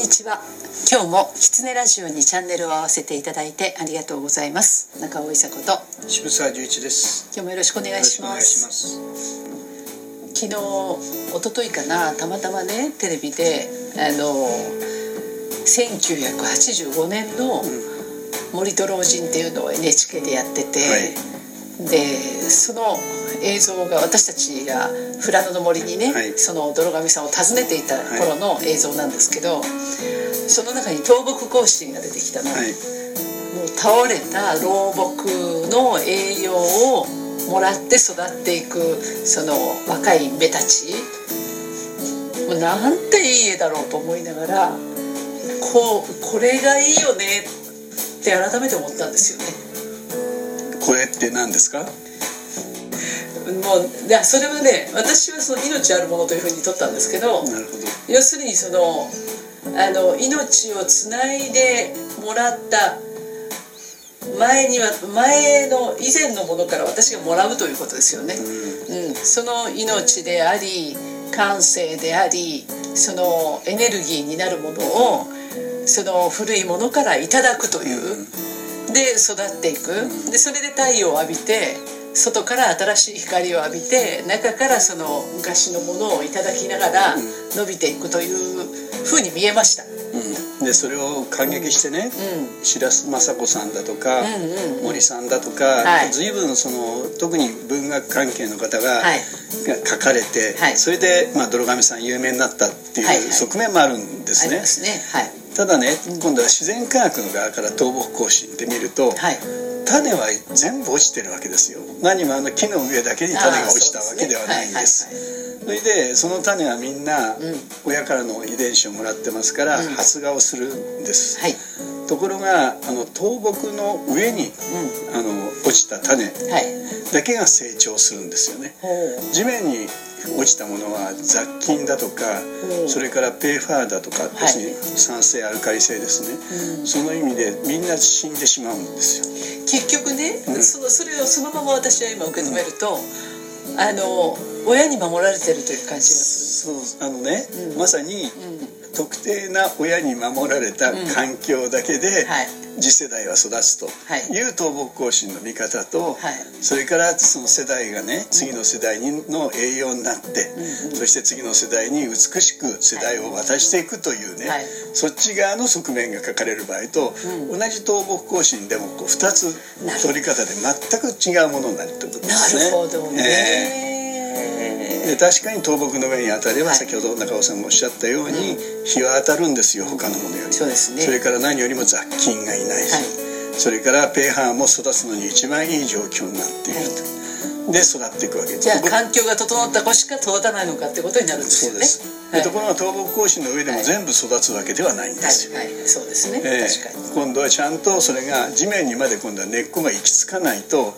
にちは。今日も狐ラジオにチャンネルを合わせていただいてありがとうございます。中尾伊佐子と。渋沢十一です。今日もよろしくお願いします。昨日一昨日かなたまたまねテレビであの1985年の森と老人っていうのを NHK でやってて、はい、でその映像が私たちが富良野の森にね、はい、その泥神さんを訪ねていた頃の映像なんですけど、はい、その中に倒木行進が出てきたの、はい、もう倒れた老木の栄養をもらって育っていくその若い芽たち。もうなんていい絵だろうと思いながらこうこれがいいよねって改めて思ったんですよね。これって何ですか？もうでそれはね私はその命あるものというふうに取ったんですけど要するにそのあの命をつないでもらった前には前の以前のものから私がもらうということですよね、うん、その命であり感性でありそのエネルギーになるものをその古いものからいただくというで育っていく。でそれで太陽を浴びて外から新しい光を浴びて中からその昔のものをいただきながら伸びていくというふうに見えました。うん、でそれを感激してね、うん、白洲雅子さんだとか、うんうん、森さんだとか、はい、随分その特に文学関係の方が書かれて、はい、それで、まあ、泥神さん有名になったっていう側面もあるんですね。はい、ただね、今度は自然科学の側から倒木行進って見ると、種は全部落ちてるわけですよ。何もあの木の上だけに種が落ちたわけではないんです。それでその種はみんな親からの遺伝子をもらってますから発芽をするんです、はい、ところがあの倒木の上に、うん、あの落ちた種だけが成長するんですよね、地面に落ちたものは雑菌だとか、それからペーファーだとか、要するに酸性アルカリ性ですね、その意味でみんな死んでしまうんですよ。結局ね、そのそれをそのまま私は今受け止めると、あの親に守られてるという感じがする。そうあのね、まさに、特定な親に守られた環境だけで、次世代は育つとい。う倒木行進の見方と、それからその世代がね次の世代の栄養になって、そして次の世代に美しく世代を渡していくというね、そっち側の側面が書かれる場合と、同じ倒木行進でもこう2つ取り方で全く違うものになるということですね。なるほどね、えーで確かに倒木の上に当たれば、先ほど中尾さんもおっしゃったように、日は当たるんですよ他のものより。そうですね。それから何よりも雑菌がいない。し、それからペーハーも育つのに一番いい状況になっていると、で育っていくわけです。じゃあ環境が整った子しか育たないのかってことになるんですよね。そうです、ところが倒木更新の上でも全部育つわけではないんですよ、はい。そうですね、えー、確かに。今度はちゃんとそれが地面にまで今度は根っこが行き着かないと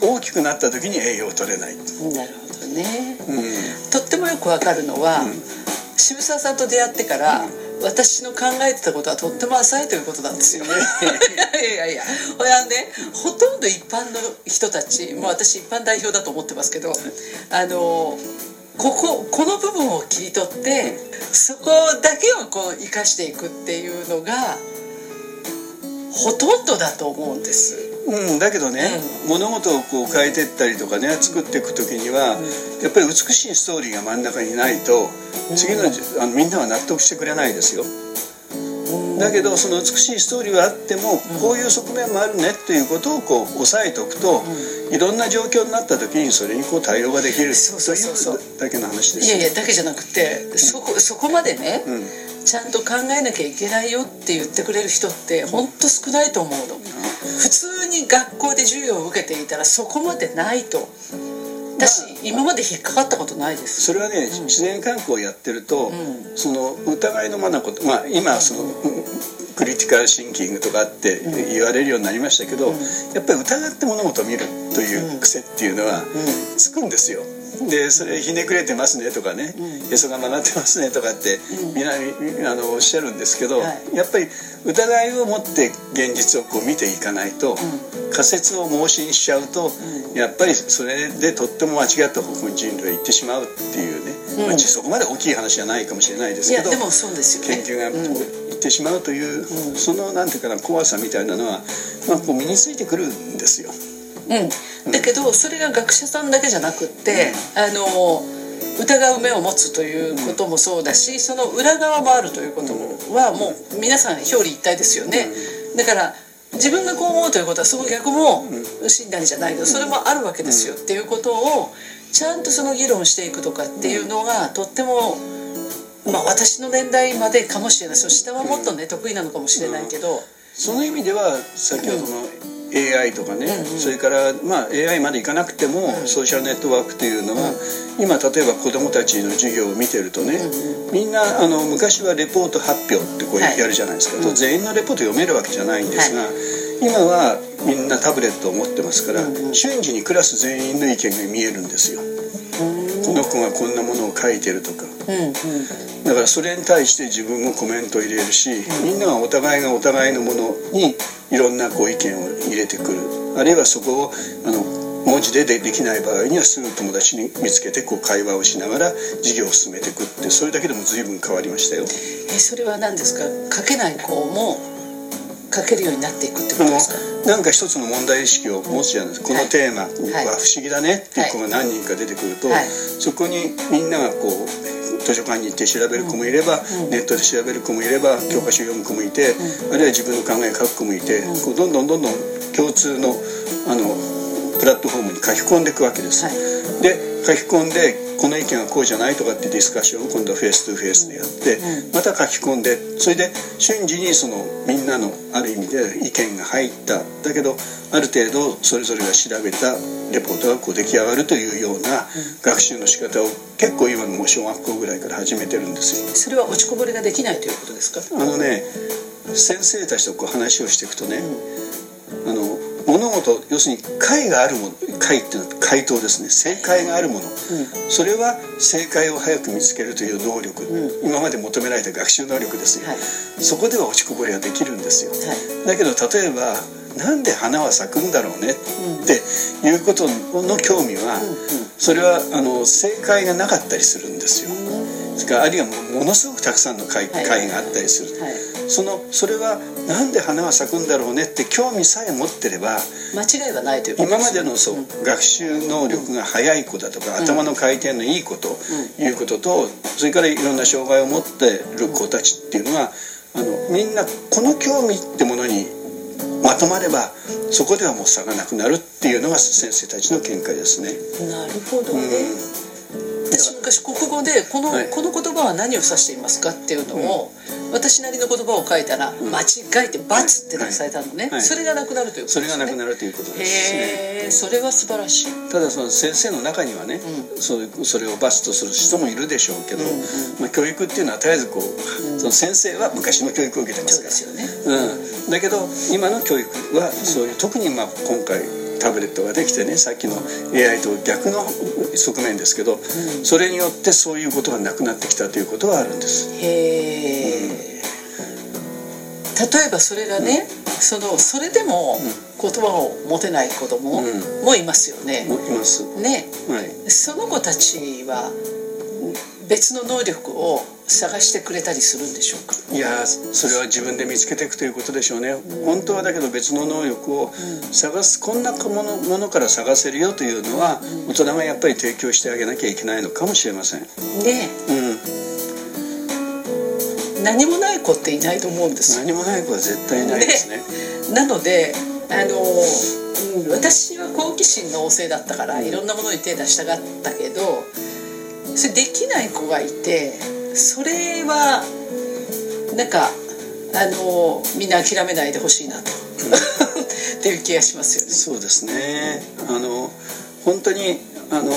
大きくなった時に栄養を取れないなるほどね、うん、とってもよくわかるのは、うん、渋沢さんと出会ってから、私の考えてたことはとっても浅いということなんですよ。ね。いやいや。いやこれはねほとんど一般の人たちもう私一般代表だと思ってますけどあのこここの部分を切り取ってそこだけをこう生かしていくっていうのがほとんどだと思うんです。うん、だけどね、うん、物事をこう変えていったりとかね作っていく時には、うん、やっぱり美しいストーリーが真ん中にないと、次のあのみんなは納得してくれないですよ。だけどその美しいストーリーはあってもこういう側面もあるねっていうことをこう押さえておくといろんな状況になった時にそれにこう対応ができるというだけの話ですいやいやだけじゃなくてそこそこまでね、ちゃんと考えなきゃいけないよって言ってくれる人って本当少ないと思うの。普通に学校で授業を受けていたらそこまでないと。私、まあ、今まで引っかかったことないです。それはね、うん、自然観光をやってると、うん、その疑いのまなことまあ今その、クリティカルシンキングとかって言われるようになりましたけど、やっぱり疑って物事を見るという癖っていうのはつくんですよ。でそれひねくれてますねとかね、へそが曲がってますねとかってみんなあのおっしゃるんですけど、やっぱり疑いを持って現実をこう見ていかないと、仮説を盲信しちゃうと、やっぱりそれでとっても間違った方向に人類は行ってしまうっていうね、まあ、そこまで大きい話じゃないかもしれないですけどでもそうですよ、ね、研究が行ってしまうという、そのなんていうかな怖さみたいなのは、まあ、こう身についてくるんですよ。うん、だけどそれが学者さんだけじゃなくって、あの疑う目を持つということもそうだしその裏側もあるということはもう皆さん表裏一体ですよね。だから自分がこう思うということはその逆も診断じゃないけどそれもあるわけですよ。っていうことをちゃんとその議論していくとかっていうのがとってもまあ私の年代までかもしれない。そ下はもっとね得意なのかもしれないけど。その意味では先ほどの AI とかね、うんうん、それから、まあ、AI までいかなくても、ソーシャルネットワークというのは、今例えば子どもたちの授業を見てるとね、みんなあの昔はレポート発表ってこうやるじゃないですか、はい、全員のレポート読めるわけじゃないんですが、はい、今はみんなタブレットを持ってますから、瞬時にクラス全員の意見が見えるんですよ。この子がこんなものを書いてるとか、だからそれに対して自分もコメントを入れるし、みんながお互いがお互いのものにいろんなこう意見を入れてくる。あるいはそこをあの文字でできない場合にはすぐ友達に見つけてこう会話をしながら授業を進めていくってそれだけでも随分変わりましたよ。えそれは何ですか？書けない子も書けるようになっていくってことですか？なんか一つの問題意識を持つじゃないですか、このテーマは不思議だねっていう子が何人か出てくると、そこにみんながこう図書館に行って調べる子もいれば、うん、ネットで調べる子もいれば教科書読む子もいて、うん、あるいは自分の考えを書く子もいて、うん、こうどんどんどんどん共通のあのプラットフォームに書き込んでいくわけです。はい、で書き込んでこの意見はこうじゃないとかってディスカッションを今度はフェイス2フェイスでやって、また書き込んでそれで瞬時にそのみんなのある意味で意見が入った。だけどある程度それぞれが調べたレポートがこう出来上がるというような学習の仕方を結構今のもう小学校ぐらいから始めてるんですよ。それは落ちこぼれができないということですか？あのね先生たちとこう話をしていくとね、うん、あの物事要するに解があるもの解っていう回答ですね。正解があるもの、うん、それは正解を早く見つけるという能力、うん、今まで求められた学習能力ですよ、はい、そこでは落ちこぼれができるんですよ、はい、だけど例えばなんで花は咲くんだろうねっていうことの興味は、それはあの正解がなかったりするんですよ、あるいはものすごくたくさんの解,、解があったりする、はいそのそれはなんで花は咲くんだろうねって興味さえ持ってれば間違いはないという今までのそう、うん、学習能力が速い子だとか、うん、頭の回転のいい子ということと、それからいろんな障害を持ってる子たちっていうのはあのみんなこの興味ってものにまとまればそこではもう差がなくなるっていうのが先生たちの見解ですね。なるほどね、うん。私昔国語でこのはい、この言葉は何を指していますかっていうのを、うん、私なりの言葉を書いたら、間違えて「×」って出されたのね、それがなくなるということですね。それがなくなるということですへえそれは素晴らしい。ただその先生の中にはね、うん、そうそれを×とする人もいるでしょうけど、まあ、教育っていうのは絶えずこう、その先生は昔の教育を受けてますから。そうですよね、うん、だけど今の教育はそういう、特にまあ今回タブレットができてねさっきの AI と逆の側面ですけど、うん、それによってそういうことがなくなってきたということはあるんです。へえ、うん、例えばそれがね、うん、そのそれでも言葉を持てない子供もいますよね、います。ね、はい、その子たちは別の能力を探してくれたりするんでしょうか？いやそれは自分で見つけていくということでしょうね、うん、本当はだけど別の能力を探す、こんなものものから探せるよというのは、うん、大人がやっぱり提供してあげなきゃいけないのかもしれません。ねうん。何もない子っていないと思うんです何もない子は絶対いないですね。なのであの私は好奇心の旺盛だったからいろんなものに手出したがったけどそれできない子がいてそれはなんかあのみんな諦めないでほしいなと、っていう気がしますよね。そうですね。あの本当にあの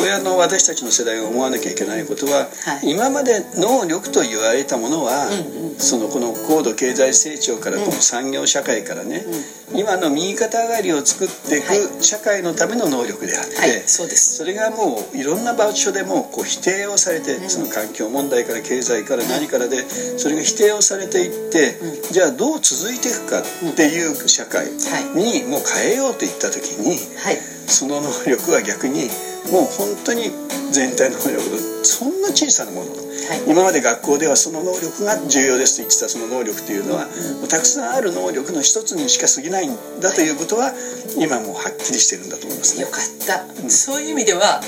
親の私たちの世代が思わなきゃいけないことは、はい、今まで能力と言われたものは、うんうん、そのこの高度経済成長からこの産業社会からね、うん、今の右肩上がりを作っていく社会のための能力であって、はい、そうです。それがもういろんな場所でもこう否定をされて、うん、その環境問題から経済から何からでそれが否定をされていって、うん、じゃあどう続いていくかっていう社会にもう変えようといった時に、はい、その能力は逆にもう本当に全体の能力そんな小さなもの、はい、今まで学校ではその能力が重要ですと言ってたその能力というのは、うん、たくさんある能力の一つにしか過ぎないんだということは、今もはっきりしてるんだと思いますね。よかった、うん、そういう意味では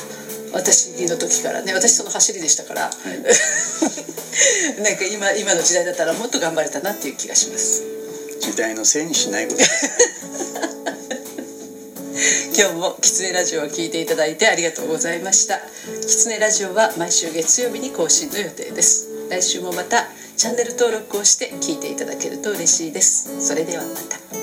私の時からね私その走りでしたから、はい、なんか今今の時代だったらもっと頑張れたなっていう気がします。時代のせいにしないこと 今日もキツネラジオを聞いていただいてありがとうございました。キツネラジオは毎週月曜日に更新の予定です。来週もまたチャンネル登録をして聞いていただけると嬉しいです。それではまた。